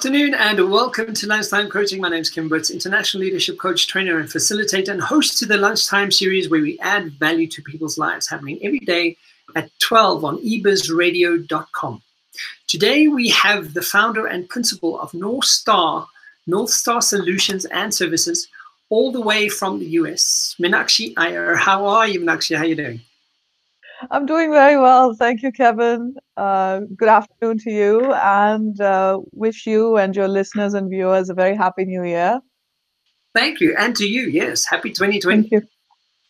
afternoon and welcome to Lunchtime Coaching. My name is Kevin Britz, international leadership coach, trainer, and facilitator, and host to the Lunchtime series where we add value to people's lives happening every day at 12 on ebizradio.com. Today we have the founder and principal of North Star, North Star Solutions and Services, all the way from the US. Meenakshi Iyer. How are you, Meenakshi? How are you doing? I'm doing very well. Thank you, Kevin. Uh, good afternoon to you and uh, wish you and your listeners and viewers a very happy new year. Thank you. And to you, yes. Happy 2020. Thank you.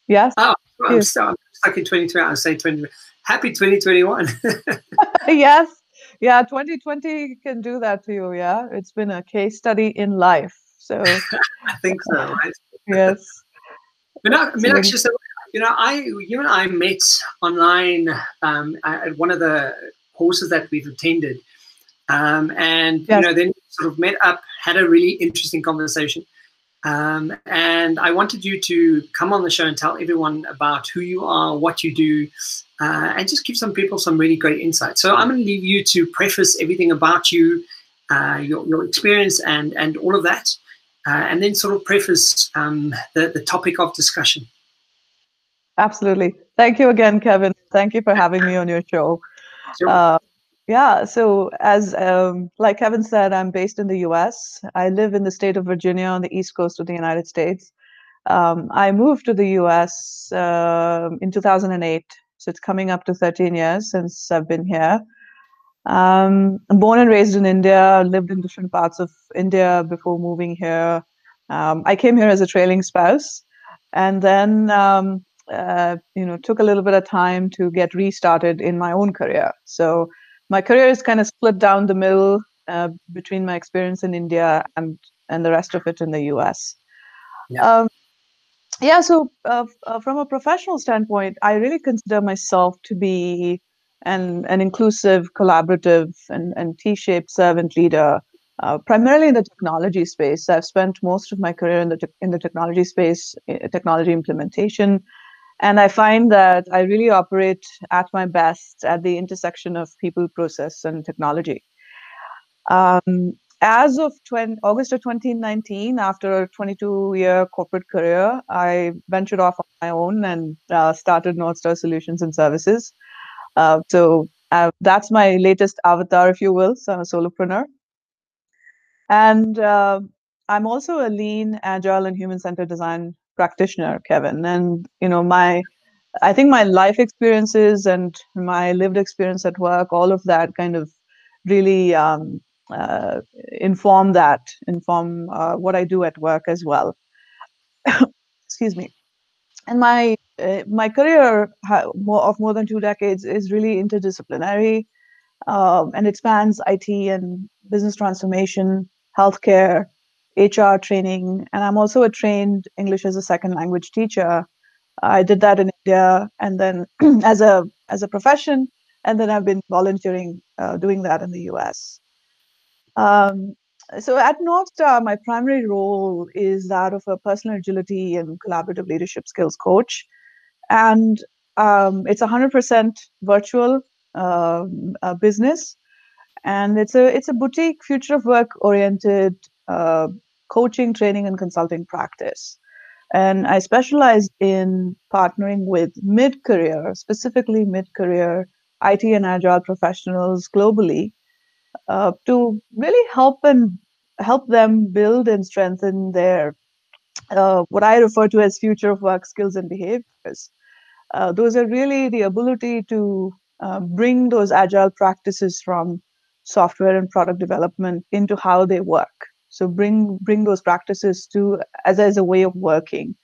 Yes. Oh, I'm, I'm stuck in 2020. I'll say 20. Happy 2021. yes. Yeah, 2020 can do that to you. Yeah. It's been a case study in life. So I think so, right? yes. Meenakshi, so you know, I you and I met online um, at one of the courses that we've attended, um, and yes. you know, then sort of met up, had a really interesting conversation. Um, and I wanted you to come on the show and tell everyone about who you are, what you do, uh, and just give some people some really great insight. So I'm going to leave you to preface everything about you, uh, your, your experience, and and all of that, uh, and then sort of preface um, the the topic of discussion. Absolutely. Thank you again, Kevin. Thank you for having me on your show. Sure. Uh, yeah, so as um, like Kevin said, I'm based in the U.S. I live in the state of Virginia on the east coast of the United States. Um, I moved to the U.S. Uh, in 2008, so it's coming up to 13 years since I've been here. Um, I'm born and raised in India. Lived in different parts of India before moving here. Um, I came here as a trailing spouse, and then um, uh, you know took a little bit of time to get restarted in my own career. So my career is kind of split down the middle uh, between my experience in india and and the rest of it in the us yeah, um, yeah so uh, uh, from a professional standpoint i really consider myself to be an, an inclusive collaborative and, and t-shaped servant leader uh, primarily in the technology space. I've spent most of my career in the te- in the technology space, uh, technology implementation, and I find that I really operate at my best at the intersection of people, process, and technology. Um, as of 20, August of 2019, after a 22 year corporate career, I ventured off on my own and uh, started North Star Solutions and Services. Uh, so uh, that's my latest avatar, if you will. So I'm a solopreneur. And uh, I'm also a lean, agile, and human centered design practitioner, Kevin. And, you know, my, I think my life experiences and my lived experience at work, all of that kind of really um, uh, inform that, inform uh, what I do at work as well. Excuse me. And my uh, my career ha- more, of more than two decades is really interdisciplinary, um, and it spans IT and business transformation, healthcare, HR training, and I'm also a trained English as a second language teacher. I did that in India, and then as a as a profession, and then I've been volunteering uh, doing that in the U.S. Um, so at North Star, my primary role is that of a personal agility and collaborative leadership skills coach, and um, it's 100% virtual uh, uh, business, and it's a it's a boutique future of work oriented uh, coaching, training, and consulting practice. And I specialize in partnering with mid career, specifically mid career IT and agile professionals globally uh, to really help and help them build and strengthen their uh, what I refer to as future of work skills and behaviors. Uh, those are really the ability to uh, bring those agile practices from software and product development into how they work. So bring bring those practices to as as a way of working,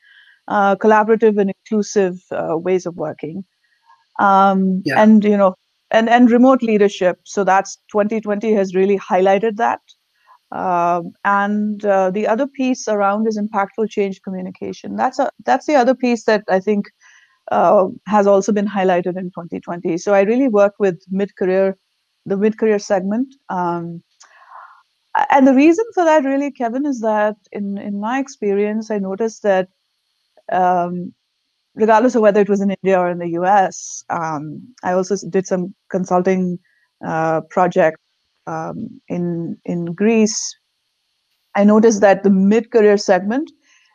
uh, collaborative and inclusive uh, ways of working, um, yeah. and you know, and and remote leadership. So that's 2020 has really highlighted that. Um, and uh, the other piece around is impactful change communication. That's a that's the other piece that I think uh, has also been highlighted in 2020. So I really work with mid-career, the mid-career segment. Um, and the reason for that really kevin is that in in my experience i noticed that um, regardless of whether it was in india or in the us um, i also did some consulting uh, project um, in in Greece, I noticed that the mid-career segment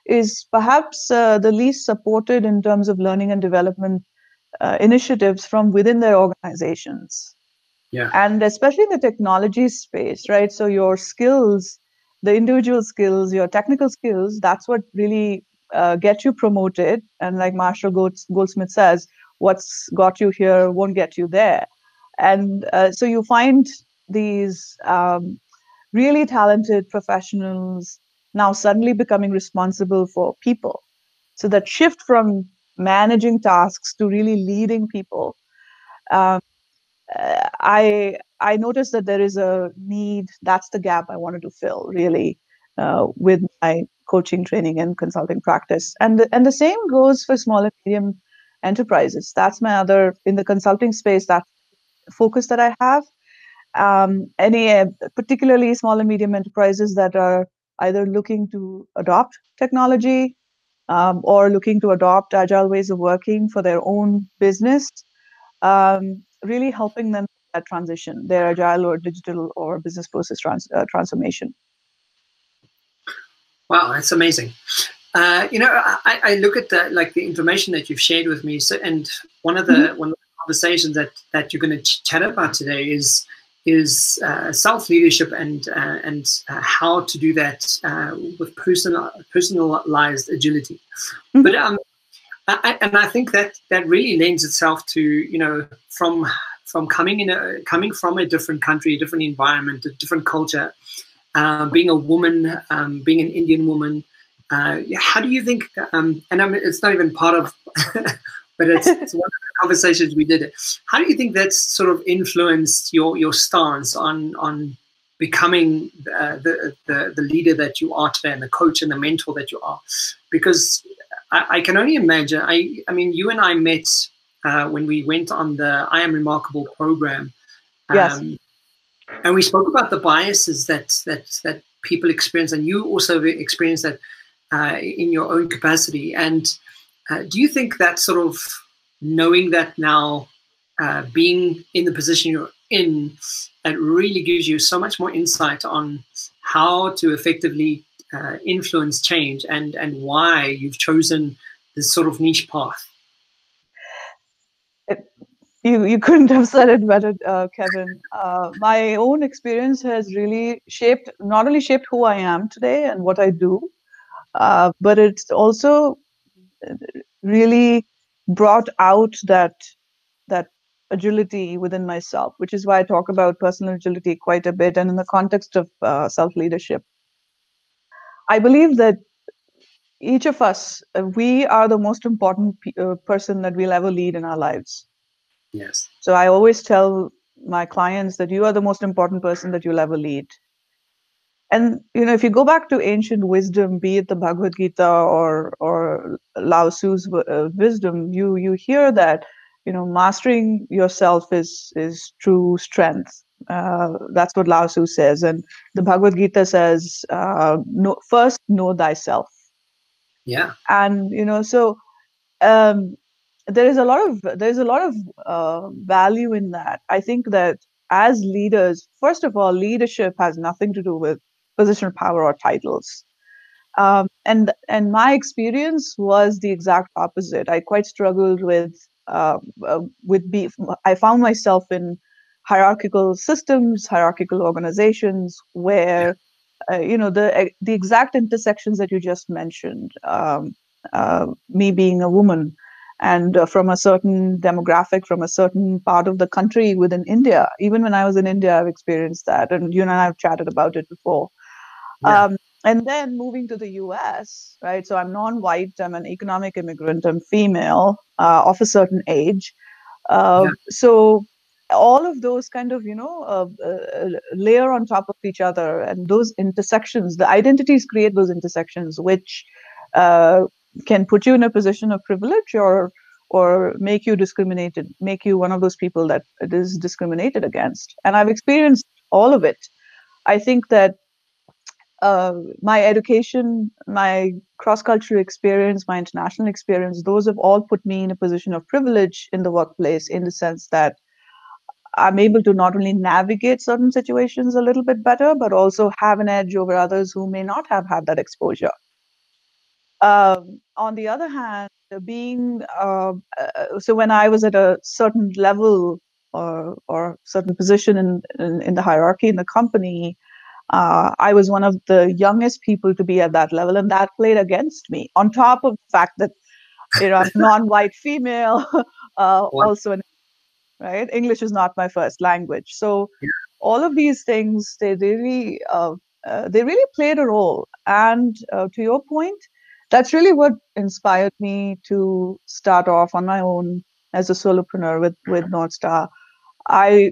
is perhaps uh, the least supported in terms of learning and development uh, initiatives from within their organizations. Yeah. And especially in the technology space, right? So your skills, the individual skills, your technical skills, that's what really uh, get you promoted. And like Marshall Goldsmith says, what's got you here won't get you there. And uh, so you find these um, really talented professionals now suddenly becoming responsible for people. So that shift from managing tasks to really leading people. Um, I I noticed that there is a need. That's the gap I wanted to fill really uh, with my coaching, training, and consulting practice. And the, and the same goes for small and medium enterprises. That's my other in the consulting space. That focus that I have. Um, any uh, particularly small and medium enterprises that are either looking to adopt technology um, or looking to adopt agile ways of working for their own business, um, really helping them that transition, their agile or digital or business process trans- uh, transformation. Wow, that's amazing. Uh, you know, I, I, look at the like the information that you've shared with me. So, and one of the mm-hmm. one of the conversations that that you're going to ch- chat about today is is uh, self leadership and uh, and uh, how to do that uh, with personal personalized agility. Mm-hmm. But um, I, and I think that that really lends itself to you know from from coming in a coming from a different country, a different environment, a different culture, uh, being a woman, um, being an Indian woman. Uh, how do you think? Um, and I mean, it's not even part of but it's, it's one of the conversations we did. How do you think that's sort of influenced your your stance on on becoming uh, the, the the leader that you are today and the coach and the mentor that you are? Because I, I can only imagine. I I mean, you and I met uh, when we went on the I Am Remarkable program. Um, yes. And we spoke about the biases that that that people experience, and you also experienced that uh, in your own capacity. And uh, do you think that sort of knowing that now, uh, being in the position you're in, it really gives you so much more insight on how to effectively uh, influence change and and why you've chosen this sort of niche path? you you couldn't have said it better, uh, Kevin. Uh, my own experience has really shaped not only shaped who I am today and what I do, uh, but it's also really brought out that that agility within myself, which is why I talk about personal agility quite a bit, and in the context of uh, self leadership. I believe that each of us, uh, we are the most important uh, person that we'll ever lead in our lives. Yes. So I always tell my clients that you are the most important person that you'll ever lead. And you know, if you go back to ancient wisdom, be it the Bhagavad Gita or or Lao Tzu's uh, wisdom, you you hear that you know mastering yourself is is true strength. Uh, that's what Lao Tzu says, and the Bhagavad Gita says, uh, "No, first know thyself." Yeah. And you know, so um, there is a lot of there is a lot of uh, value in that. I think that as leaders, first of all, leadership has nothing to do with position of power or titles. Um, and and my experience was the exact opposite. I quite struggled with uh, uh, with be. I found myself in hierarchical systems, hierarchical organizations where uh, you know the the exact intersections that you just mentioned. Um, uh, me being a woman, and uh, from a certain demographic, from a certain part of the country within India. Even when I was in India, I've experienced that, and you and I have chatted about it before. Yeah. Um, and then moving to the US, right? So I'm non-white. I'm an economic immigrant. I'm female uh, of a certain age. Uh, yeah. So all of those kind of you know uh, uh, layer on top of each other, and those intersections, the identities create those intersections, which uh, can put you in a position of privilege or or make you discriminated, make you one of those people that is discriminated against. And I've experienced all of it. I think that uh, my education, my cross cultural experience, my international experience, those have all put me in a position of privilege in the workplace in the sense that I'm able to not only navigate certain situations a little bit better, but also have an edge over others who may not have had that exposure. Um, on the other hand, being uh, uh, so when I was at a certain level or or certain position in, in, in the hierarchy in the company, uh, I was one of the youngest people to be at that level, and that played against me. On top of the fact that you know, I'm non-white female, uh, also an right? English is not my first language. So yeah. all of these things, they really, uh, uh, they really played a role. And uh, to your point, that's really what inspired me to start off on my own as a solopreneur with with Northstar. I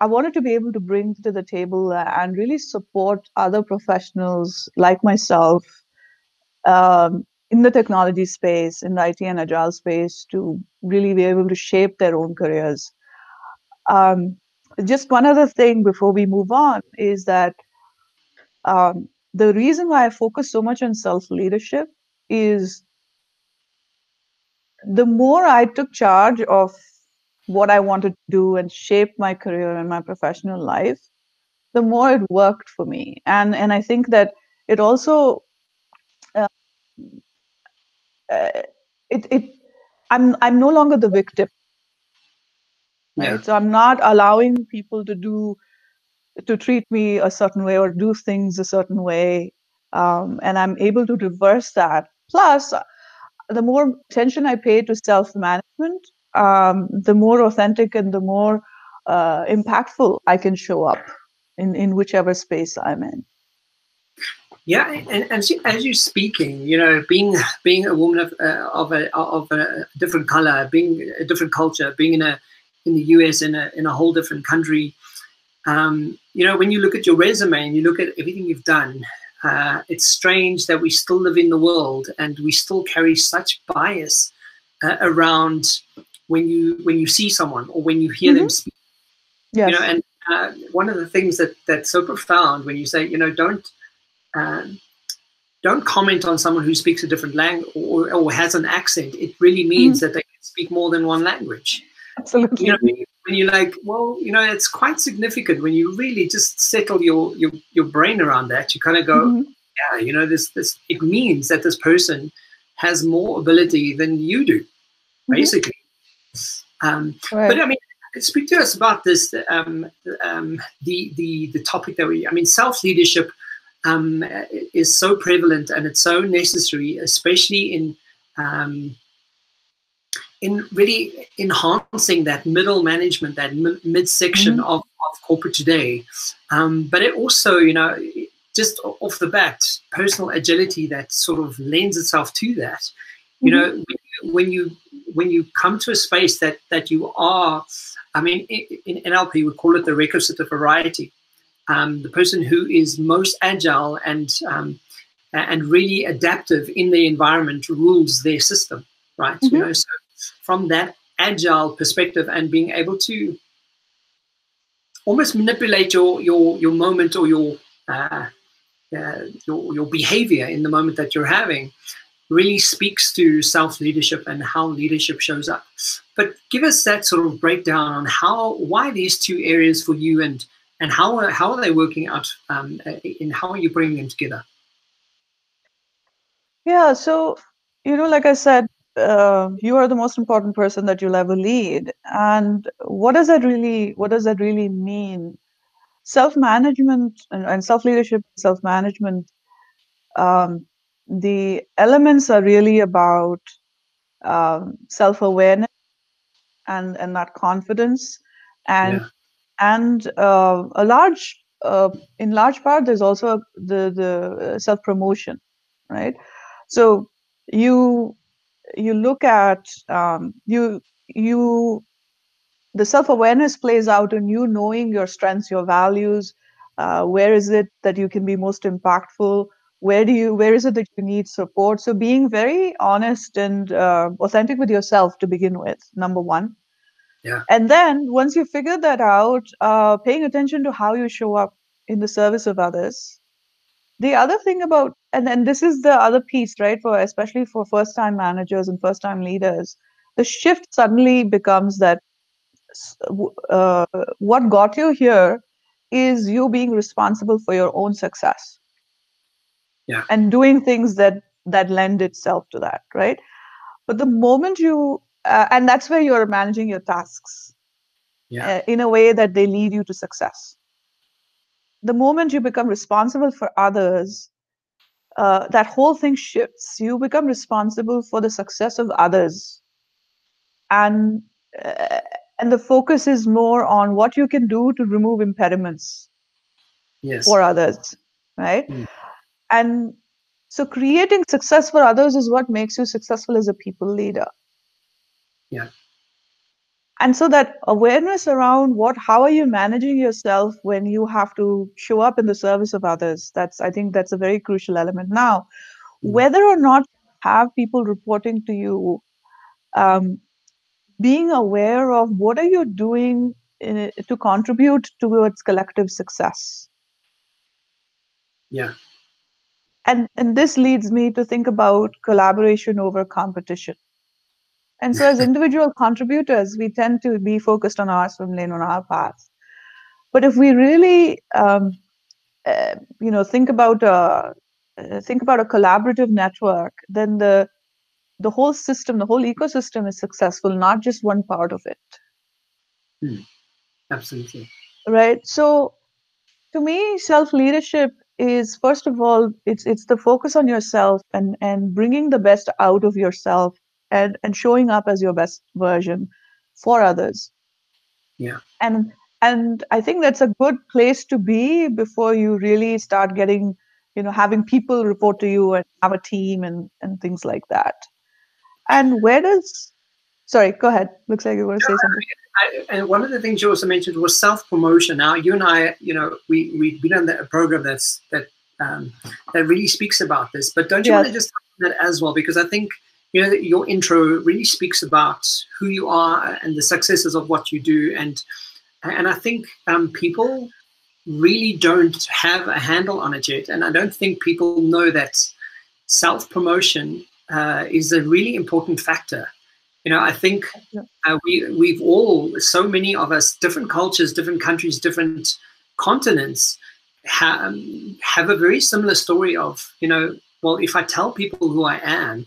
I wanted to be able to bring to the table and really support other professionals like myself um, in the technology space, in the IT and agile space, to really be able to shape their own careers. Um, just one other thing before we move on is that um, the reason why I focus so much on self leadership is the more I took charge of what I wanted to do and shape my career and my professional life, the more it worked for me. And and I think that it also uh, uh, it it I'm I'm no longer the victim. Right? Yeah. So I'm not allowing people to do to treat me a certain way or do things a certain way, um, and I'm able to reverse that. Plus, the more attention I pay to self management, um, the more authentic and the more uh, impactful I can show up in in whichever space I'm in. Yeah, and, and as you're speaking, you know, being being a woman of uh, of a of a different color, being a different culture, being in a in the US in a in a whole different country, um, you know, when you look at your resume and you look at everything you've done, uh, it's strange that we still live in the world and we still carry such bias uh, around when you when you see someone or when you hear mm -hmm. them speak. Yes. You know, and uh, one of the things that that's so profound when you say, you know, don't um, don't comment on someone who speaks a different language or, or, has an accent. It really means mm that they can speak more than one language. Absolutely. You know, when you're like, well, you know, it's quite significant when you really just settle your your, your brain around that. You kind of go, mm -hmm. yeah, you know, this this it means that this person has more ability than you do, mm-hmm. basically. Um, right. But I mean, speak to us about this. Um, um, the the the topic that we, I mean, self leadership um, is so prevalent and it's so necessary, especially in um, in really enhancing that middle management, that midsection mm -hmm. of, of corporate today. Um, but it also, you know, just off the bat, personal agility that sort of lends itself to that. You mm -hmm. know, when you when you come to a space that that you are, I mean, in NLP we call it the requisite of variety um, the person who is most agile and um, and really adaptive in the environment rules their system, right? Mm-hmm. You know, so from that agile perspective and being able to almost manipulate your your your moment or your uh, uh, your your behavior in the moment that you're having really speaks to self leadership and how leadership shows up. But give us that sort of breakdown on how why these two areas for you and and how are, how are they working out um, in how are you bringing them together? Yeah so you know like i said uh, you are the most important person that you'll ever lead. And what does that really what does that really mean? Self-management and, and self-leadership self-management um, the elements are really about um, self-awareness and and that confidence. And yeah and uh, a large uh, in large part there's also the the self promotion right? So you you look at um, you you the self awareness plays out in you knowing your strengths your values uh, where is it that you can be most impactful? Where do you where is it that you need support? So being very honest and uh, authentic with yourself to begin with number one yeah. And then once you figure that out, uh, paying attention to how you show up in the service of others. The other thing about, and then this is the other piece, right? For especially for first time managers and first time leaders, the shift suddenly becomes that uh, what got you here is you being responsible for your own success yeah and doing things that that lend itself to that right but the moment you uh, and that's where you're managing your tasks yeah. uh, in a way that they lead you to success the moment you become responsible for others uh, that whole thing shifts you become responsible for the success of others and uh, and the focus is more on what you can do to remove impediments yes. for others right mm. and so creating success for others is what makes you successful as a people leader yeah. And so that awareness around what how are you managing yourself when you have to show up in the service of others? That's i think that's a very crucial element. Now mm. whether or not have people reporting to you um, being aware of what are you doing in, to contribute towards collective success. Yeah. And and this leads me to think about collaboration over competition and so as individual contributors we tend to be focused on our swim lane on our path but if we really um, uh, you know think about a uh, think about a collaborative network then the the whole system, the whole ecosystem is successful, not just one part of it. Hmm. Absolutely. Right. So to me, self leadership is first of all, it's it's the focus on yourself and and bringing the best out of yourself and and showing up as your best version for others. Yeah. And and I think that's a good place to be before you really start getting, you know, having people report to you and have a team and and things like that. And where does sorry, go ahead. Looks like you want to say something. I, and one of the things you also mentioned was self promotion. Now, you and I, you know, we we've been on a program that's that um, that really speaks about this. But don't you yes. want to just talk that as well? Because I think you know your intro really speaks about who you are and the successes of what you do, and and I think um, people really don't have a handle on it yet, and I don't think people know that self promotion uh, is a really important factor. You know, I think uh, we we've all so many of us, different cultures, different countries, different continents, ha- um, have a very similar story of you know, well, if I tell people who I am,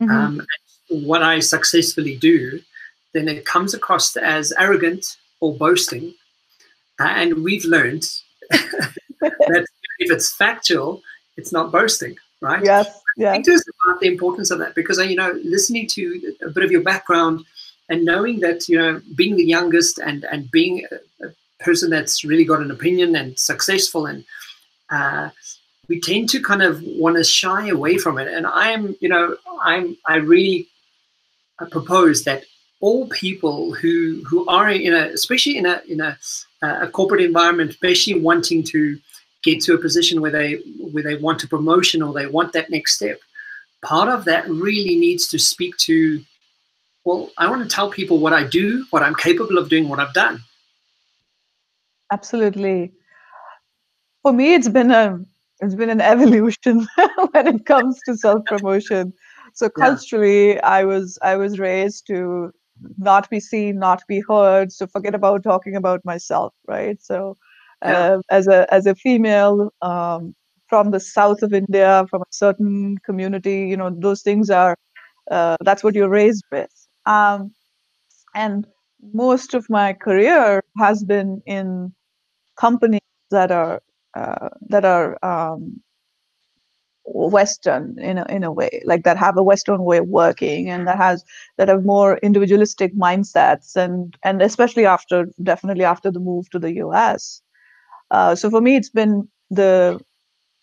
mm-hmm. um, what I successfully do, then it comes across as arrogant or boasting. Uh, and we've learned that if it's factual, it's not boasting, right? Yes yeah. to us about the importance of that because you know listening to a bit of your background and knowing that you know being the youngest and and being a, a person that's really got an opinion and successful and uh, we tend to kind of want to shy away from it. And i am you know i'm i really I propose that all people who who are in a especially in a in a, a corporate environment especially wanting to get to a position where they where they want a promotion or they want that next step part of that really needs to speak to well i want to tell people what i do what i'm capable of doing what i've done. Absolutely. For me it's been a it's been an evolution when it comes to self promotion so culturally yeah. i was i was raised to not be seen not be heard so forget about talking about myself right so yeah. uh, as a as a female um, from the south of India, from a certain community. You know, those things are uh, that's what you're raised with. Um, and most of my career has been in companies that are uh, that are um, western in a, in a way like that have a western way of working and that has that have more individualistic mindsets and and especially after definitely after the move to the us uh, so for me, it's been the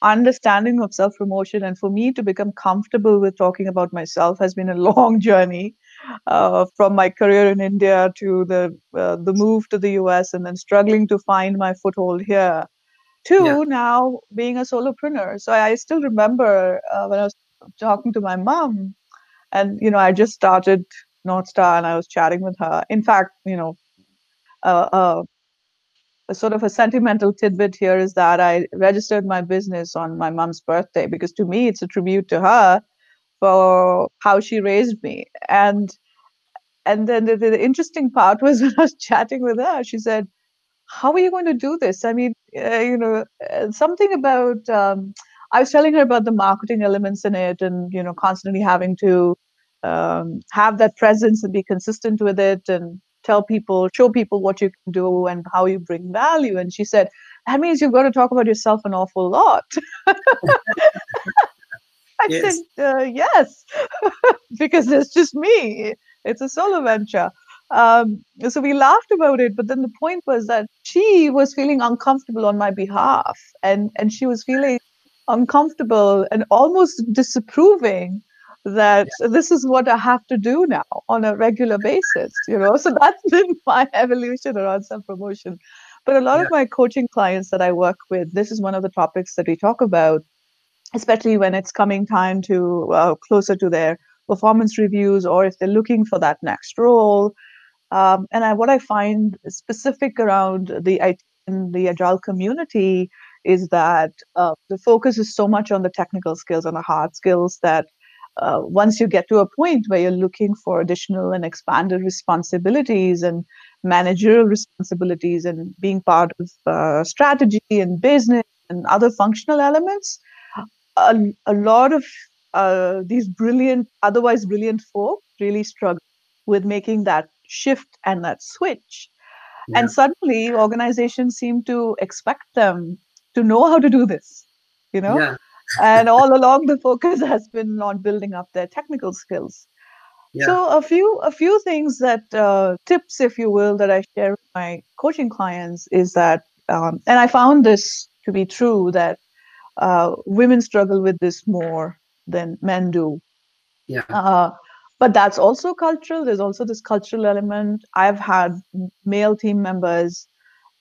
understanding of self promotion and for me to become comfortable with talking about myself has been a long journey uh, from my career in India to the uh, the move to the US and then struggling to find my foothold here to yeah. now being a solopreneur. So I still remember uh, when I was talking to my mom and you know I just started North Star and I was chatting with her. In fact, you know, uh, uh, a sort of a sentimental tidbit here is that I registered my business on my mom's birthday because to me it's a tribute to her for how she raised me. And and then the, the, interesting part was when I was chatting with her, she said, "How are you going to do this? I mean, uh, you know, uh, something about." Um, I was telling her about the marketing elements in it, and you know, constantly having to um, have that presence and be consistent with it, and tell people, show people what you can do and how you bring value. And she said, "That means you've got to talk about yourself an awful lot." I yes. said, uh, yes, because it's just me. It's a solo venture. Um, so we laughed about it, but then the point was that she was feeling uncomfortable on my behalf, and and she was feeling uncomfortable and almost disapproving that yeah. this is what I have to do now on a regular basis. You know, so that's been my evolution around self promotion. But a lot yeah. of my coaching clients that I work with, this is one of the topics that we talk about especially when it's coming time to uh, closer to their performance reviews or if they're looking for that next role. Um, and I, what I find specific around the the agile community is that uh, the focus is so much on the technical skills and the hard skills that uh, once you get to a point where you're looking for additional and expanded responsibilities and managerial responsibilities and being part of uh, strategy and business and other functional elements, a, a lot of uh, these brilliant, otherwise brilliant folk really struggle with making that shift and that switch. Yeah. And suddenly organizations seem to expect them to know how to do this, you know? Yeah. and all along the focus has been on building up their technical skills. Yeah. So a few a few things that uh, tips, if you will, that I share with my coaching clients is that, um, and I found this to be true that uh, women struggle with this more than men do. Yeah. Uh, but that's also cultural. There's also this cultural element. I've had male team members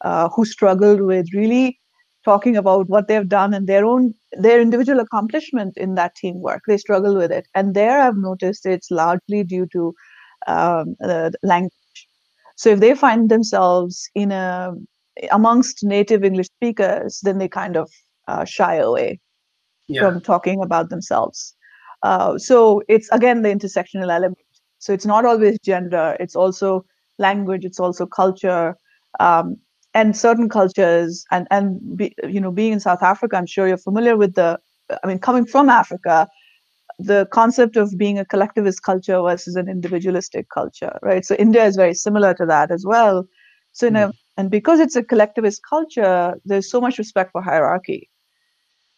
uh, who struggled with really talking about what they've done and their own their individual accomplishment in that teamwork. They struggle with it, and there I've noticed it's largely due to um, language. So if they find themselves in a amongst native English speakers, then they kind of uh, shy away yeah. from talking about themselves. Uh, so it's again the intersectional element. So it's not always gender. It's also language. It's also culture. Um, and certain cultures, and and be, you know, being in South Africa, I'm sure you're familiar with the. I mean, coming from Africa, the concept of being a collectivist culture versus an individualistic culture, right? So India is very similar to that as well. So in mm. a and because it's a collectivist culture, there's so much respect for hierarchy.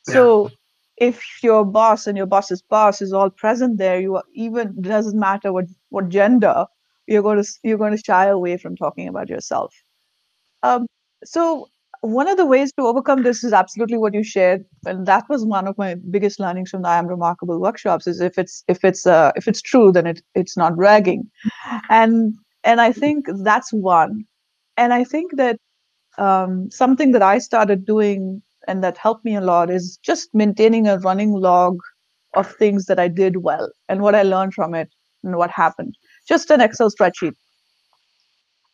So yeah. If your boss and your boss's boss is all present there, you are even doesn't matter what what gender you're going to you're going to shy away from talking about yourself. Um, so one of the ways to overcome this is absolutely what you shared, and that was one of my biggest learnings from the I Am Remarkable workshops. Is if it's if it's uh, if it's true, then it it's not bragging, and and I think that's one, and I think that um, something that I started doing and that helped me a lot is just maintaining a running log of things that I did well and what I learned from it and what happened. Just an Excel spreadsheet.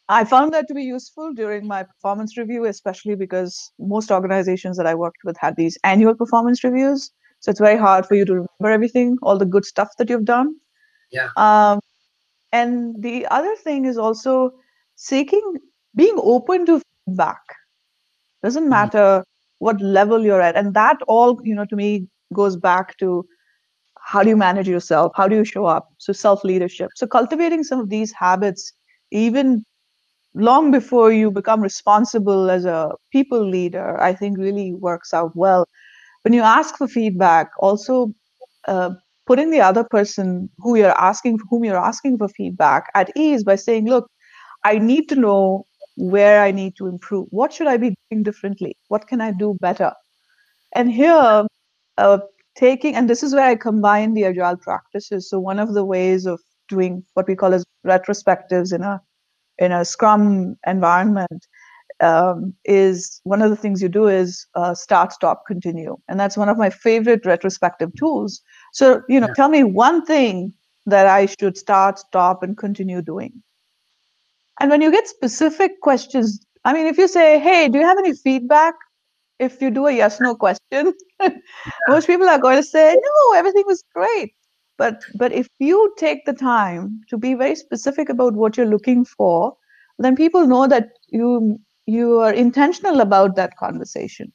I found that to be useful during my performance review, especially because most organizations that I worked with had these annual performance reviews. So it's very hard for you to remember everything, all the good stuff that you've done. Yeah. Um, and the other thing is also seeking, being open to feedback. Doesn't mm-hmm. matter what level you're at. And that all you know to me goes back to how do you manage yourself? How do you show up? So self leadership so cultivating some of these habits even long before you become responsible as a people leader i think really works out well. When you ask for feedback also uh, putting the other person who you're asking whom you're asking for feedback at ease by saying look i need to know where I need to improve. What should I be doing differently? What can I do better? And here, uh, taking, and this is where I combine the agile practices. So one of the ways of doing what we call as retrospectives in a in a Scrum environment um, is one of the things you do is uh, start, stop, continue, and that's one of my favorite retrospective tools. So you know, yeah. tell me one thing that I should start, stop, and continue doing and when you get specific questions, I mean, if you say, hey, do you have any feedback? If you do a yes no question, most people are going to say, no, everything was great. but but if you take the time to be very specific about what you're looking for then people know that you you are intentional about that conversation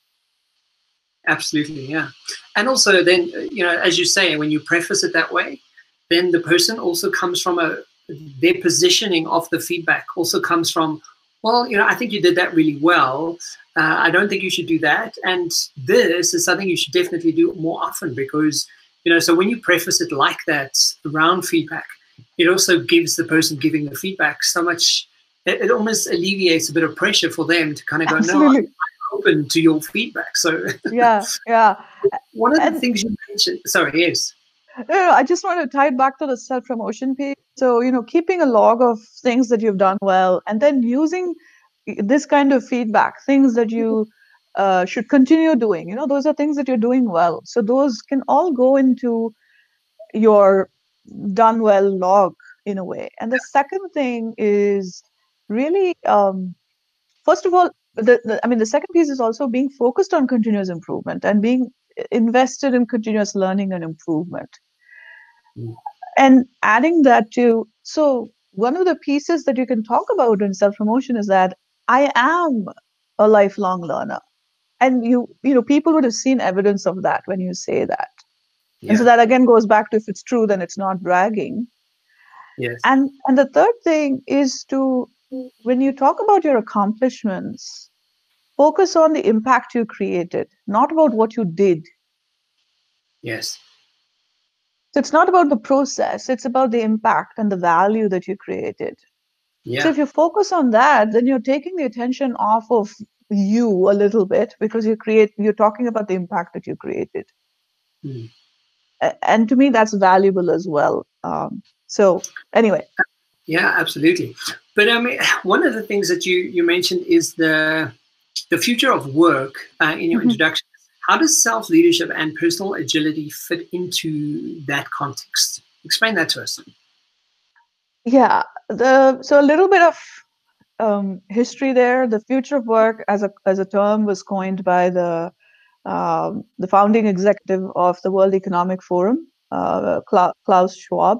absolutely yeah and also then you know as you say when you preface it that way then the person also comes from a their positioning of the feedback also comes from well you know i think you did that really well. Uh, i don't think you should do that. And this is something you should definitely do more often because you know so when you preface it like that around feedback it also gives the person giving the feedback so much it, it almost alleviates a bit of pressure for them to kind of go Absolutely. no I'm open to your feedback. So yeah yeah. One of the and, things you mentioned sorry yes. No, I just want to tie it back to the self promotion piece. So, you know, keeping a log of things that you've done well and then using this kind of feedback, things that you uh, should continue doing, you know, those are things that you're doing well. So, those can all go into your done well log in a way. And the second thing is really, um, first of all, the, the, I mean, the second piece is also being focused on continuous improvement and being invested in continuous learning and improvement. Mm. And adding that to, so one of the pieces that you can talk about in self promotion is that I am a lifelong learner. And you, you know, people would have seen evidence of that when you say that. Yeah. And so that again goes back to if it's true, then it's not bragging. Yes. And and the third thing is to when you talk about your accomplishments, focus on the impact you created, not about what you did. Yes. So it's not about the process, it's about the impact and the value that you created. Yeah. So if you focus on that, then you're taking the attention off of you a little bit because you create you're talking about the impact that you created. Mm. And to me, that's valuable as well. Um, so anyway. Yeah, absolutely. But I mean, one of the things that you you mentioned is the the future of work uh, in your mm-hmm. introduction how does self leadership and personal agility fit into that context? Explain that to us. Yeah, the so a little bit of um, history there. The future of work as a as a term was coined by the um, the founding executive of the World Economic Forum, uh, Klaus Schwab,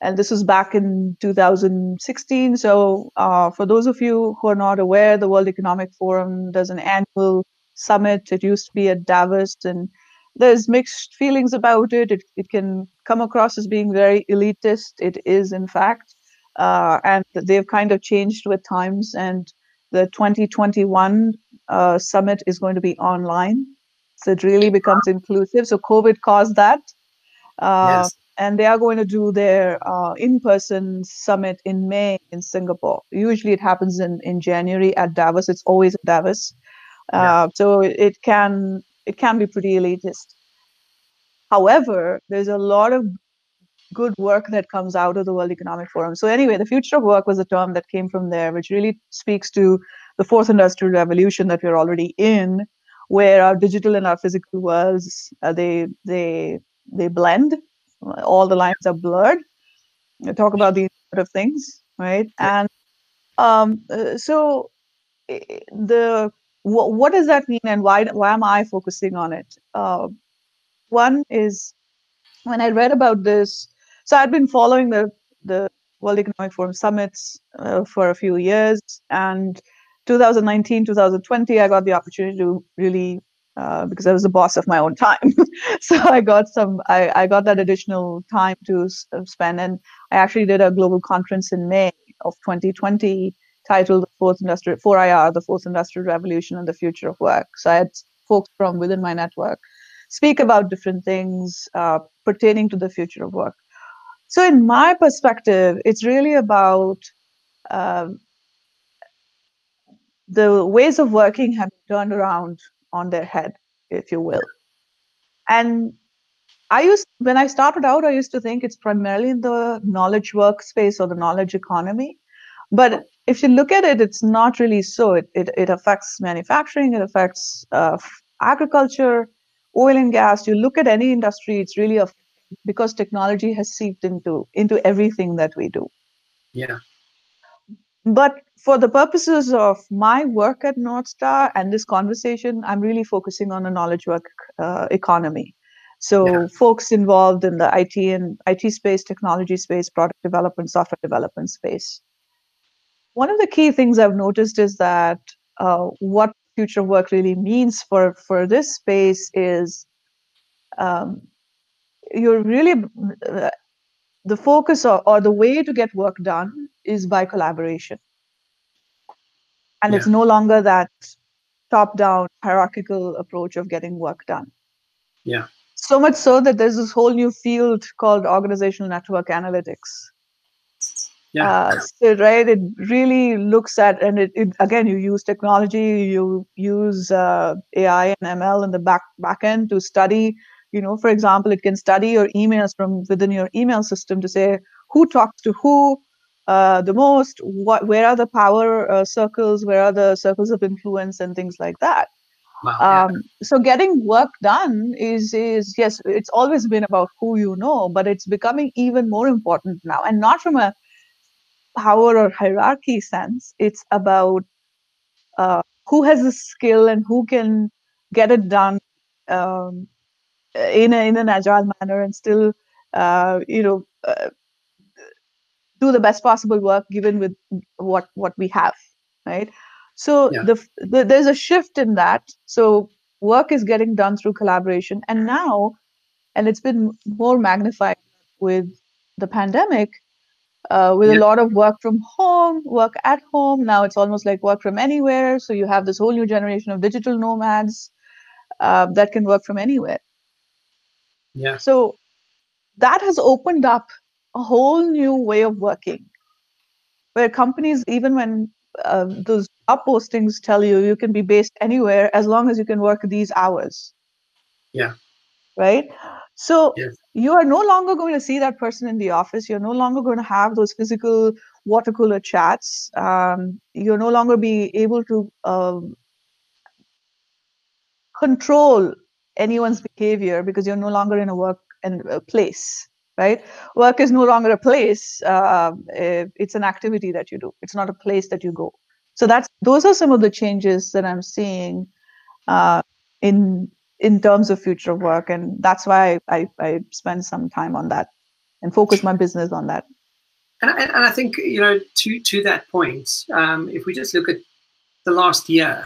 and this was back in 2016. So, uh, for those of you who are not aware, the World Economic Forum does an annual summit. It used to be at Davos, and there's mixed feelings about it. It, it can come across as being very elitist. It is, in fact. Uh, and they've kind of changed with times. And the 2021 uh, summit is going to be online. So it really becomes inclusive. So COVID caused that. Uh, yes. And they are going to do their uh, in person summit in May in Singapore. Usually it happens in, in January at Davos. It's always at Davos. Uh, so it can it can be pretty elitist. However, there's a lot of good work that comes out of the World Economic Forum. So anyway, the future of work was a term that came from there, which really speaks to the fourth industrial revolution that we're already in, where our digital and our physical worlds uh, they they they blend. All the lines are blurred. We talk about these sort of things, right? And um, uh, so the what, does that mean and why why am i focusing on it uh, one is when i read about this so i'd been following the the world economic forum summits uh, for a few years and 2019 2020 i got the opportunity to really uh, because I was the boss of my own time, so I got some. I, I got that additional time to spend, and I actually did a global conference in May of 2020 titled the Fourth Industrial 4IR, the Fourth Industrial Revolution and the Future of Work. So I had folks from within my network speak about different things uh, pertaining to the future of work. So in my perspective, it's really about um, the ways of working have turned around on their head, if you will. And I used when I started out, I used to think it's primarily in the knowledge workspace or the knowledge economy. But if you look at it, it's not really so. It, it, it affects manufacturing, it affects uh, agriculture, oil and gas. You look at any industry, it's really a because technology has seeped into into everything that we do. Yeah. But for the purposes of my work at North Star and this conversation, I'm really focusing on a knowledge work uh, economy. So yeah. folks involved in the IT and IT space, technology space, product development, software development space. One of the key things I've noticed is that uh, what future work really means for for this space is um, you're really uh, the focus or, or the way to get work done is by collaboration. And yeah. it's no longer that top down hierarchical approach of getting work done. Yeah. So much so that there's this whole new field called organizational network analytics yeah. Uh, so right it really looks at and it, it again you use technology you use uh, ai and ml in the back back end to study you know for example it can study your emails from within your email system to say who talks to who uh, the most what where are the power uh, circles where are the circles of influence and things like that wow, yeah. um, so getting work done is is yes it's always been about who you know but it's becoming even more important now and not from a power or hierarchy sense it's about uh, who has the skill and who can get it done um, in a, in an agile manner and still uh, you know uh, do the best possible work given with what what we have right? So yeah. the, the there's a shift in that. So work is getting done through collaboration. And now and it's been more magnified with the pandemic uh, with yeah. a lot of work from home work at home. Now it's almost like work from anywhere. So you have this whole new generation of digital nomads uh, that can work from anywhere. Yeah. So that has opened up a whole new way of working where companies even when uh, those job postings tell you you can be based anywhere as long as you can work these hours. Yeah. Right? So yes. You are no longer going to see that person in the office. You're no longer going to have those physical water cooler chats. Um, you're no longer be able to um, control anyone's behavior because you're no longer in a work and a place right? Work is no longer a place uh, it's an activity that you do. It's not a place that you go. So that's those are some of the changes that i'm seeing uh, in in terms of future work and that's why I, I spend some time on that and focus my business on that and I, and I think you know to to that point um, if we just look at the last year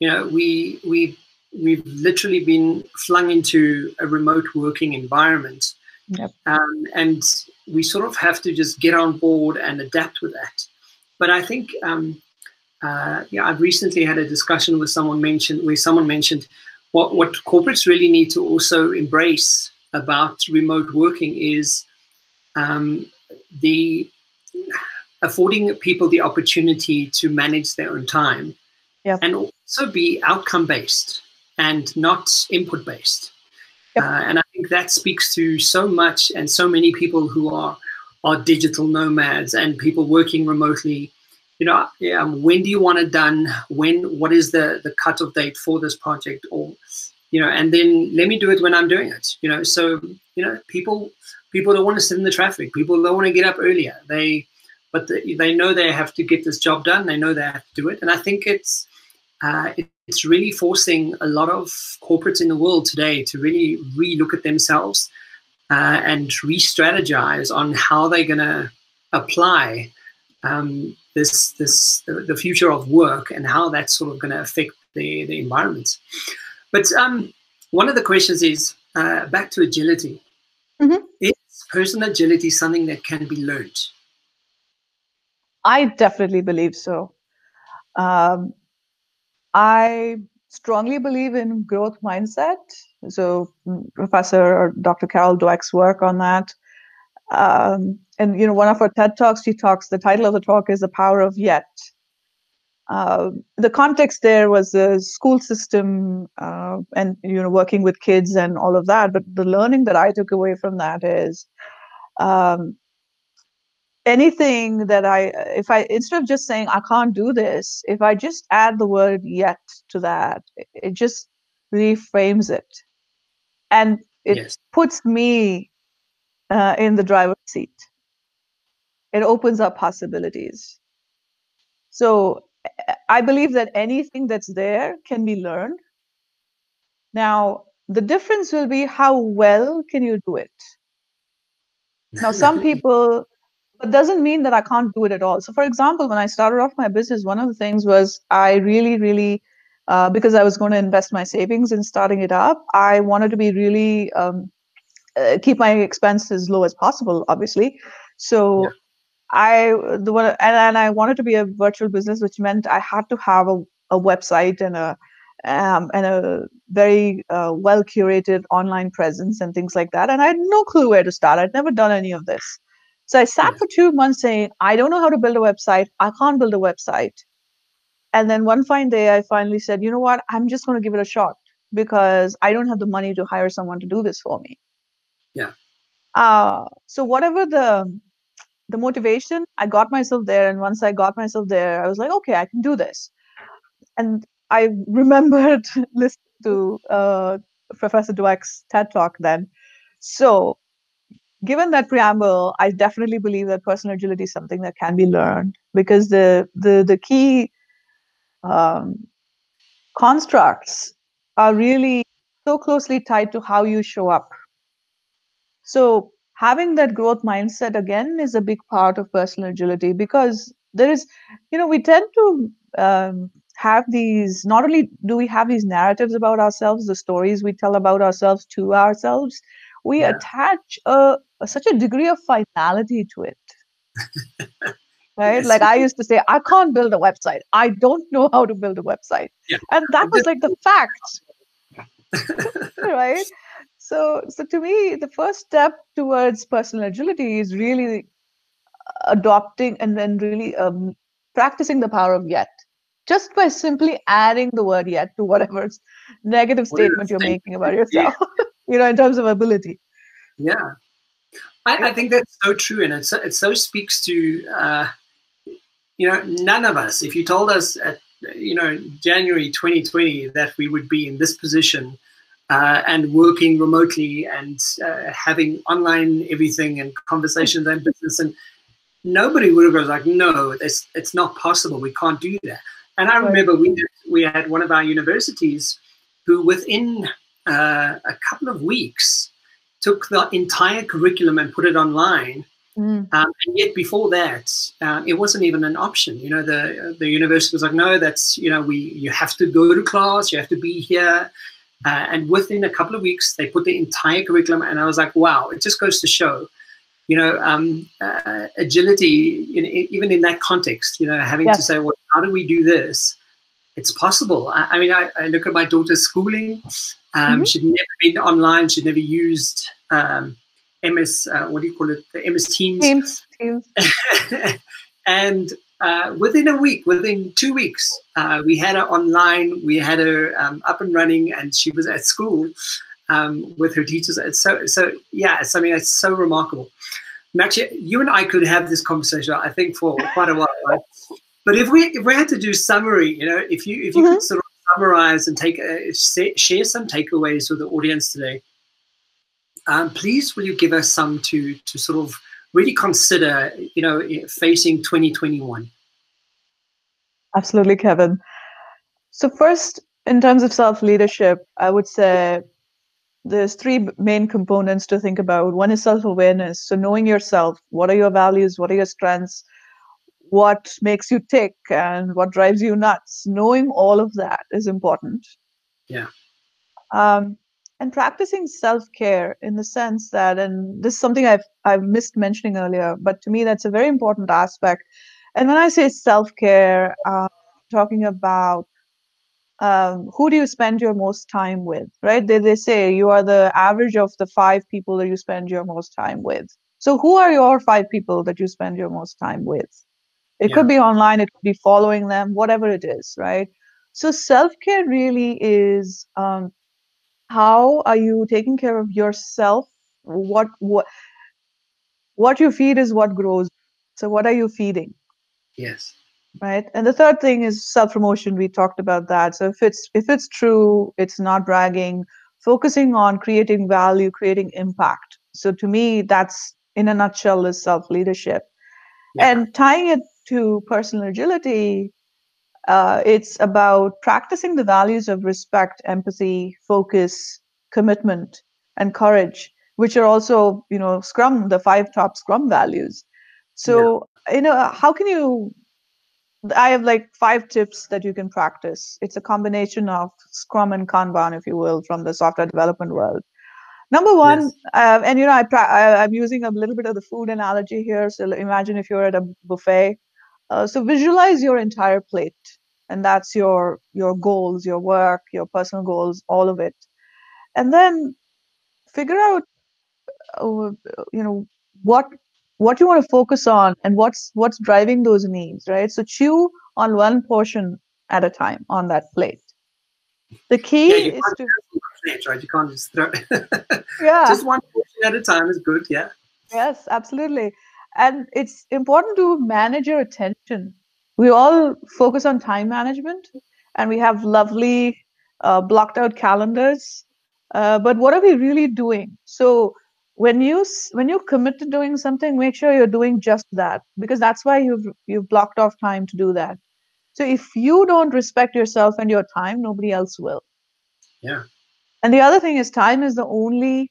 you know we we we've literally been flung into a remote working environment Yep. Um, and we sort of have to just get on board and adapt with that. But I think, um, uh, yeah, I've recently had a discussion with someone mentioned where someone mentioned what what corporates really need to also embrace about remote working is um, the affording people the opportunity to manage their own time yep. and also be outcome based and not input based. Yep. Uh, and I think that speaks to so much and so many people who are are digital nomads and people working remotely. You know, um, when do you want it done? When? What is the the cutoff date for this project? Or, you know, and then let me do it when I'm doing it. You know, so you know, people people don't want to sit in the traffic. People don't want to get up earlier. They, but the, they know they have to get this job done. They know they have to do it, and I think it's uh, it's really forcing a lot of corporates in the world today to really re-look at themselves uh, and re-strategize on how they're going to apply um, this this the, future of work and how that's sort of going to affect the the environment. But um, one of the questions is uh, back to agility. Mm-hmm. Is personal agility something that can be learned? I definitely believe so. Um, I strongly believe in growth mindset. So mm, Professor or Dr. Carol Dweck's work on that. Um, and you know, one of our TED talks, she talks. The title of the talk is "The Power of Yet." Uh, the context there was the school system uh, and you know working with kids and all of that. But the learning that I took away from that is um, anything that I, if I, instead of just saying, I can't do this, if I just add the word yet to that, it just reframes it. And it yes. puts me uh, in the driver's seat. It opens up possibilities. So I believe that anything that's there can be learned. Now, the difference will be how well can you do it now some people it doesn't mean that i can't do it at all so for example when i started off my business one of the things was i really really uh, because i was going to invest my savings in starting it up i wanted to be really um, uh, keep my expenses as low as possible obviously so yeah. I the one and, and I wanted to be a virtual business, which meant I had to have a, a website and a um, and a very uh, well curated online presence and things like that. And I had no clue where to start. I'd never done any of this. So I sat for two months saying, I don't know how to build a website. I can't build a website. And then one fine day, I finally said, you know what? I'm just going to give it a shot because I don't have the money to hire someone to do this for me. Yeah. Uh, so whatever the the motivation, I got myself there. And once I got myself there, I was like, okay, I can do this. And I remembered listening to uh, Professor Dweck's TED Talk then. So, given that preamble, I definitely believe that personal agility is something that can be learned because the the the key um, constructs are really so closely tied to how you show up. So, having that growth mindset again is a big part of personal agility because there is, you know, we tend to um, have these not only do we have these narratives about ourselves the stories we tell about ourselves to ourselves we yeah. attach a, a, such a degree of finality to it. Right? Yes. like i used to say i can't build a website. I don't know how to build a website. Yeah. and that was like the fact. Right so so to me the first step towards personal agility is really adopting and then really um, practicing the power of yet just by simply adding the word yet to whatever negative statement you're making about yourself, you know, in terms of ability. Yeah. I, I, think that's so true. And it so, it so speaks to, uh, you know, none of us, if you told us at, you know, January 2020 that we would be in this position uh, and working remotely and uh, having online everything and conversations and business and nobody would have gone like, no, it's, it's not possible. We can't do that. And I remember we we had one of our universities who, within uh, a couple of weeks, took the entire curriculum and put it online. Mm. Um, and yet, before that, uh, it wasn't even an option. You know, the the university was like, no, that's you know, we you have to go to class, you have to be here. Uh, and within a couple of weeks, they put the entire curriculum, and I was like, wow, it just goes to show you know, um, uh, agility, in, in, even in that context, you know, having to say, well, how do we do this? It's possible. I, I mean, I, I, look at my daughter's schooling. Um, mm-hmm. She'd never been online. She'd never used um, MS, uh, what do you call it? The MS Teams. Teams. Teams. and uh, within a week, within two weeks, uh, we had her online. We had her um, up and running, and she was at school um, with her teachers. It's so so yeah. It's, I mean, it's so remarkable. Max, you and I could have this conversation, I think, for quite a while. Right? But if we if we had to do summary, you know, if you if you mm-hmm. could sort of summarize and take a, share some takeaways with the audience today, um, please will you give us some to to sort of really consider, you know, facing 2021. Absolutely, Kevin. So first, in terms of self leadership, I would say there's three main components to think about. One is self-awareness. So knowing yourself, what are your values, what are your strengths, what makes you tick, and what drives you nuts. Knowing all of that is important. Yeah. Um, and practicing self-care in the sense that, and this is something I've I've missed mentioning earlier, but to me that's a very important aspect. And when I say self-care, uh, talking about um, who do you spend your most time with right they, they say you are the average of the five people that you spend your most time with so who are your five people that you spend your most time with it yeah. could be online it could be following them whatever it is right so self-care really is um, how are you taking care of yourself? What what what you feed is what grows. So what are you feeding? Yes. Right? And the third thing is self promotion we talked about that. So if it's if it's true it's not bragging. Focusing on creating value creating impact. So to me that's in a nutshell is self leadership yeah. and tying it to personal agility uh, it's about practicing the values of respect empathy focus commitment, and courage, which are also, you know, Scrum, the five top Scrum values. So, yeah. you know, how can you? I have like five tips that you can practice. It's a combination of Scrum and Kanban, if you will, from the software development world. Number one, yes. uh, and you know, I, I am using a little bit of the food analogy here. So imagine if you're at a buffet. Uh, so visualize your entire plate, and that's your your goals, your work, your personal goals, all of it, and then figure out, uh, you know, what what you want to focus on and what's what's driving those needs, right? So chew on one portion at a time on that plate. The key yeah, is to plate, right? You can't just throw yeah. just one portion at a time is good, yeah. Yes, absolutely. And it's important to manage your attention. We all focus on time management and we have lovely uh, blocked out calendars. Uh, but what are we really doing? So when you when you commit to doing something, make sure you're doing just that because that's why you've you've blocked off time to do that. So if you don't respect yourself and your time, nobody else will. Yeah. And the other thing is, time is the only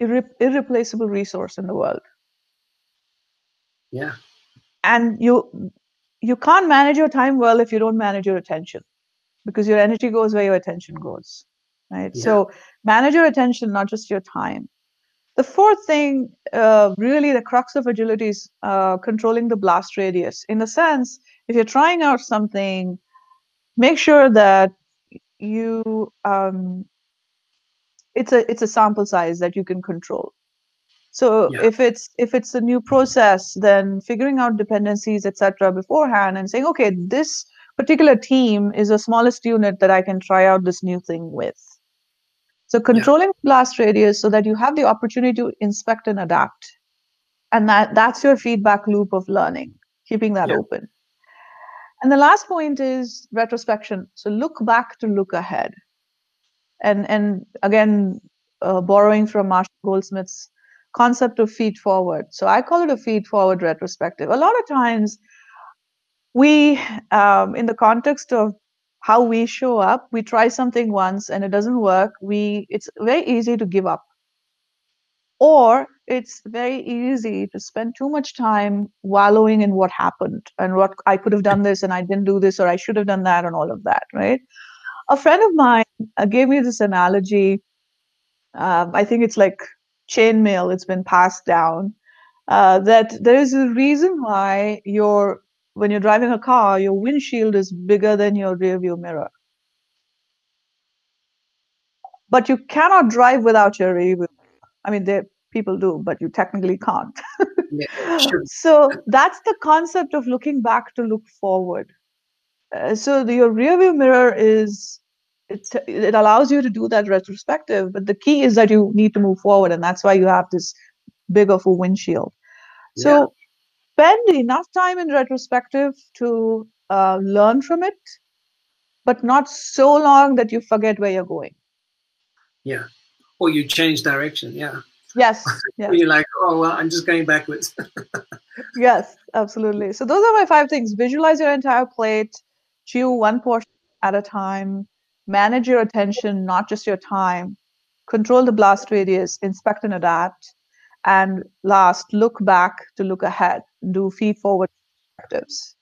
irre- irreplaceable resource in the world. Yeah. And you you can't manage your time well if you don't manage your attention, because your energy goes where your attention goes. Right. Yeah. So manage your attention, not just your time. The fourth thing, uh, really, the crux of agility is uh, controlling the blast radius. In a sense, if you're trying out something, make sure that you um, it's a it's a sample size that you can control so yeah. if it's if it's a new process then figuring out dependencies etc beforehand and saying okay this particular team is the smallest unit that i can try out this new thing with so controlling yeah. blast radius so that you have the opportunity to inspect and adapt and that that's your feedback loop of learning keeping that yeah. open and the last point is retrospection so look back to look ahead and and again uh, borrowing from marshall goldsmith's concept of feed forward. So i call it a feed forward retrospective. A lot of times we um, in the context of how we show up we try something once and it doesn't work we it's very easy to give up. Or it's very easy to spend too much time wallowing in what happened and what i could have done this and i didn't do this or i should have done that and all of that right? A friend of mine uh, gave me this analogy. Um, I think it's like chainmail, it's been passed down. Uh, that there is a reason why your when you're driving a car, your windshield is bigger than your rear view mirror. But you cannot drive without your rear view. I mean, there people do, but you technically can't. yeah, sure. So that's the concept of looking back to look forward. Uh, so the, your rear view mirror is it, it allows you to do that retrospective but the key is that you need to move forward and that's why you have this big of a windshield. So yeah. spend enough time in retrospective to uh, learn from it but not so long that you forget where you're going. Yeah. Or you change direction yeah. Yes, yes. you're like oh well i'm just going backwards. Yes absolutely. So those are my five things. Visualize your entire plate. Chew one portion at a time manage your attention, not just your time, control the blast radius, inspect and adapt, and last, look back to look ahead, do feed forward perspectives.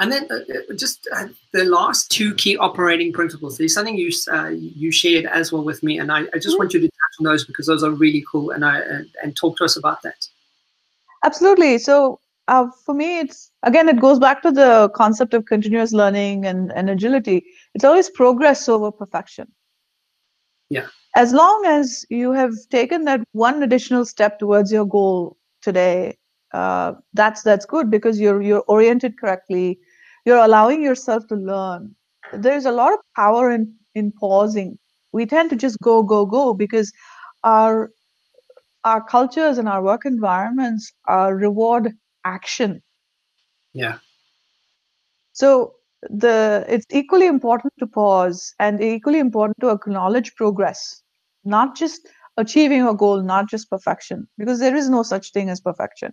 And then uh, uh, just uh, the last two key operating principles. There's something you uh, you shared as well with me, and I, I just mm-hmm. want you to touch on those because those are really cool, and I and, and talk to us about that. Absolutely. So uh, for me, it's again, it goes back to the concept of continuous learning and, and agility. It's always progress over perfection. Yeah. As long as you have taken that one additional step towards your goal today, uh, that's that's good because you're you're oriented correctly. You're allowing yourself to learn. There's a lot of power in in pausing. We tend to just go go go because our our cultures and our work environments are reward action yeah. So the it's equally important to pause and equally important to acknowledge progress not just achieving a goal not just perfection because there is no such thing as perfection.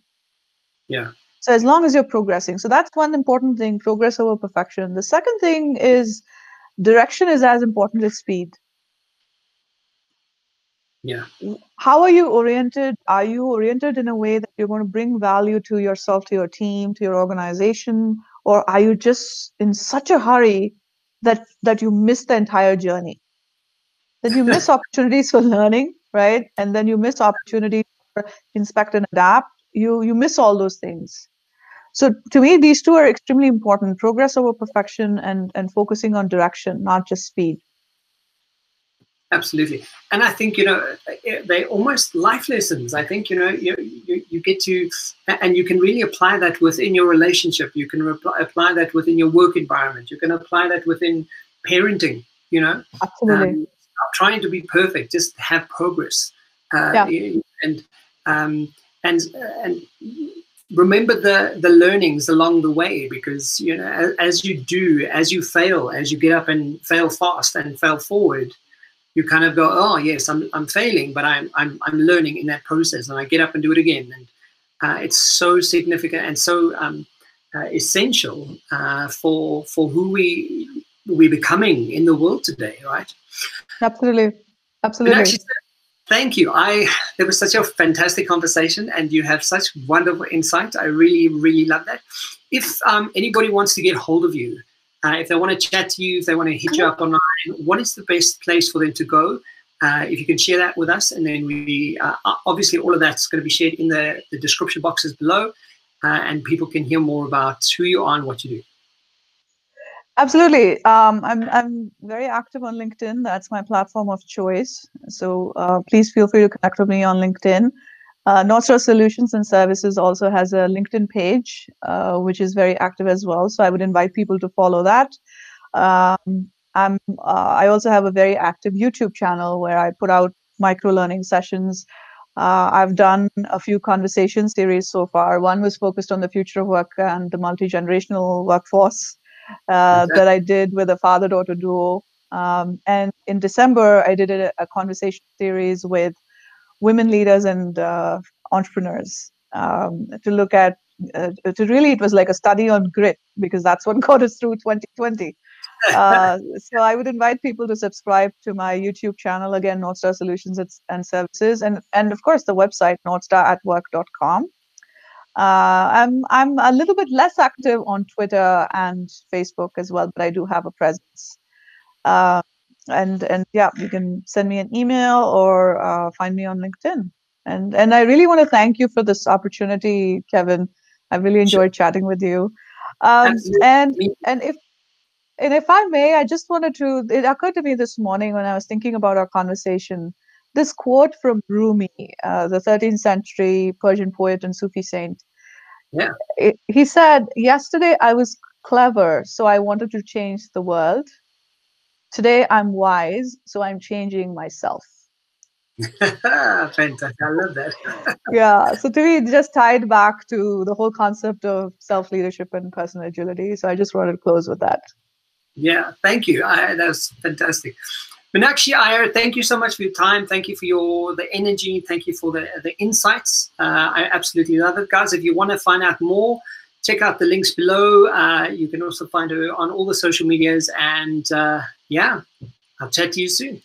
Yeah. So as long as you're progressing. So that's one important thing progress over perfection. The second thing is direction is as important as speed Yeah. How are you oriented? Are you oriented in a way that you're going to bring value to yourself, to your team, to your organization, or are you just in such a hurry that that you miss the entire journey? That you miss opportunities for learning, right? And then you miss opportunity for inspect and adapt. You you miss all those things. So to me, these two are extremely important: progress over perfection, and and focusing on direction, not just speed. Absolutely, and I think you know they're almost life lessons. I think you know you, you, you get to, and you can really apply that within your relationship. You can apply that within your work environment. You can apply that within parenting. You know, absolutely. Um, trying to be perfect, just have progress. Uh, yeah. And um, and and remember the the learnings along the way because you know as, as you do, as you fail, as you get up and fail fast and fail forward you kind of go, oh yes, I'm I'm failing, but I'm I'm I'm learning in that process, and I get up and do it again, and uh, it's so significant and so um, uh, essential uh, for for who we we're becoming in the world today, right? Absolutely, absolutely. Actually, thank you. I it was such a fantastic conversation, and you have such wonderful insight. I really really love that. If um, anybody wants to get hold of you, uh, if they want to chat to you, if they want to hit you up online, what is the best place for them to go? Uh, if you can share that with us, and then we uh, obviously all of that's going to be shared in the, the description boxes below, uh, and people can hear more about who you are and what you do. Absolutely. Um, I'm I'm very active on LinkedIn. That's my platform of choice. So uh, please feel free to connect with me on LinkedIn. Uh, Star Solutions and Services also has a LinkedIn page, uh, which is very active as well. So I would invite people to follow that. Um, I'm, uh, I also have a very active YouTube channel where I put out micro learning sessions. Uh, I've done a few conversation series so far. One was focused on the future of work and the multi generational workforce uh, that I did with a father daughter duo. Um, and in December, I did a, a conversation series with women leaders and uh, entrepreneurs um, to look at uh, to really it was like a study on grit because that's what got us through 2020 uh, so i would invite people to subscribe to my youtube channel again NorthStar solutions and services and and of course the website northstaratwork.com uh, I'm I'm a little bit less active on Twitter and Facebook as well, but I do have a presence. Uh, and and yeah you can send me an email or uh, find me on linkedin. And and i really want to thank you for this opportunity kevin. I really enjoyed sure. chatting with you. Um, and and if and if i may i just wanted to it occurred to me this morning when i was thinking about our conversation this quote from rumi uh, the 13th century persian poet and sufi saint yeah it, he said yesterday i was clever so i wanted to change the world Today I'm wise, so I'm changing myself. Fantastic. I love that. yeah. So to me, it just tied back to the whole concept of self leadership and personal agility. So I just wanted to close with that. Yeah. Thank you. I, that was fantastic. Meenakshi Iyer, thank you so much for your time. Thank you for your the energy. Thank you for the, the insights. Uh, I absolutely love it. Guys, if you want to find out more, check out the links below. Uh, you can also find her on all the social medias. And uh, yeah, I'll chat to you soon.